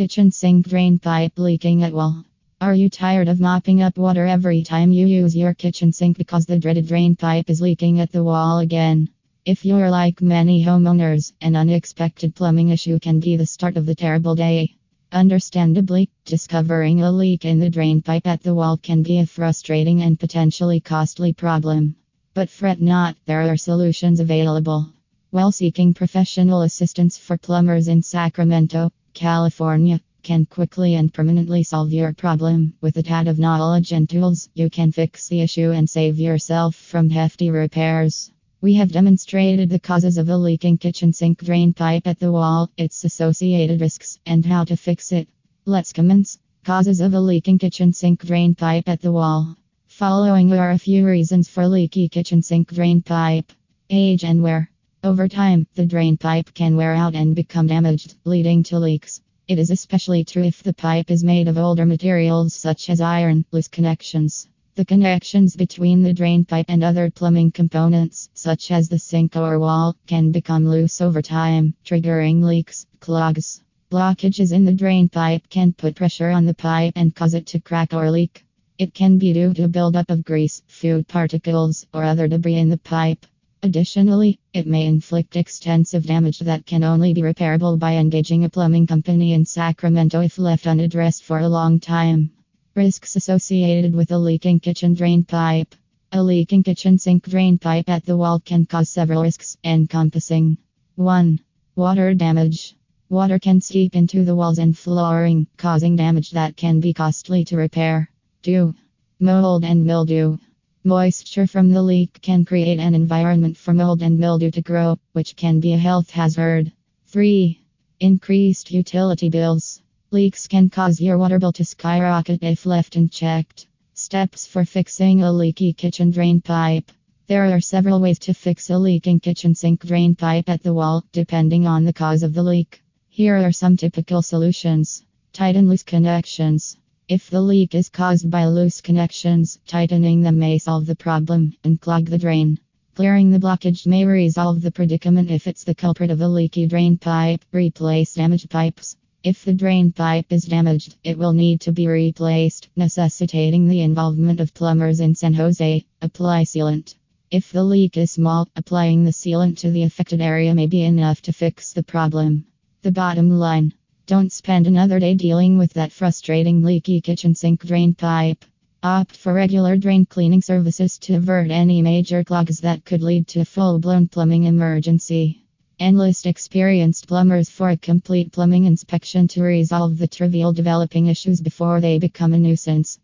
Kitchen sink drain pipe leaking at wall. Are you tired of mopping up water every time you use your kitchen sink because the dreaded drain pipe is leaking at the wall again? If you're like many homeowners, an unexpected plumbing issue can be the start of the terrible day. Understandably, discovering a leak in the drain pipe at the wall can be a frustrating and potentially costly problem. But fret not, there are solutions available. While seeking professional assistance for plumbers in Sacramento, California, can quickly and permanently solve your problem. With a tad of knowledge and tools, you can fix the issue and save yourself from hefty repairs. We have demonstrated the causes of a leaking kitchen sink drain pipe at the wall, its associated risks, and how to fix it. Let's commence. Causes of a leaking kitchen sink drain pipe at the wall. Following are a few reasons for leaky kitchen sink drain pipe. Age and wear. Over time, the drain pipe can wear out and become damaged, leading to leaks. It is especially true if the pipe is made of older materials such as iron, loose connections. The connections between the drain pipe and other plumbing components, such as the sink or wall, can become loose over time, triggering leaks, clogs. Blockages in the drain pipe can put pressure on the pipe and cause it to crack or leak. It can be due to buildup of grease, food particles, or other debris in the pipe. Additionally, it may inflict extensive damage that can only be repairable by engaging a plumbing company in Sacramento if left unaddressed for a long time. Risks associated with a leaking kitchen drain pipe. A leaking kitchen sink drain pipe at the wall can cause several risks, encompassing 1. Water damage. Water can seep into the walls and flooring, causing damage that can be costly to repair. 2. Mold and mildew. Moisture from the leak can create an environment for mold and mildew to grow, which can be a health hazard. 3. Increased utility bills. Leaks can cause your water bill to skyrocket if left unchecked. Steps for fixing a leaky kitchen drain pipe. There are several ways to fix a leaking kitchen sink drain pipe at the wall, depending on the cause of the leak. Here are some typical solutions. Tighten loose connections. If the leak is caused by loose connections, tightening them may solve the problem and clog the drain. Clearing the blockage may resolve the predicament if it's the culprit of a leaky drain pipe. Replace damaged pipes. If the drain pipe is damaged, it will need to be replaced, necessitating the involvement of plumbers in San Jose. Apply sealant. If the leak is small, applying the sealant to the affected area may be enough to fix the problem. The bottom line. Don't spend another day dealing with that frustrating leaky kitchen sink drain pipe. Opt for regular drain cleaning services to avert any major clogs that could lead to a full blown plumbing emergency. Enlist experienced plumbers for a complete plumbing inspection to resolve the trivial developing issues before they become a nuisance.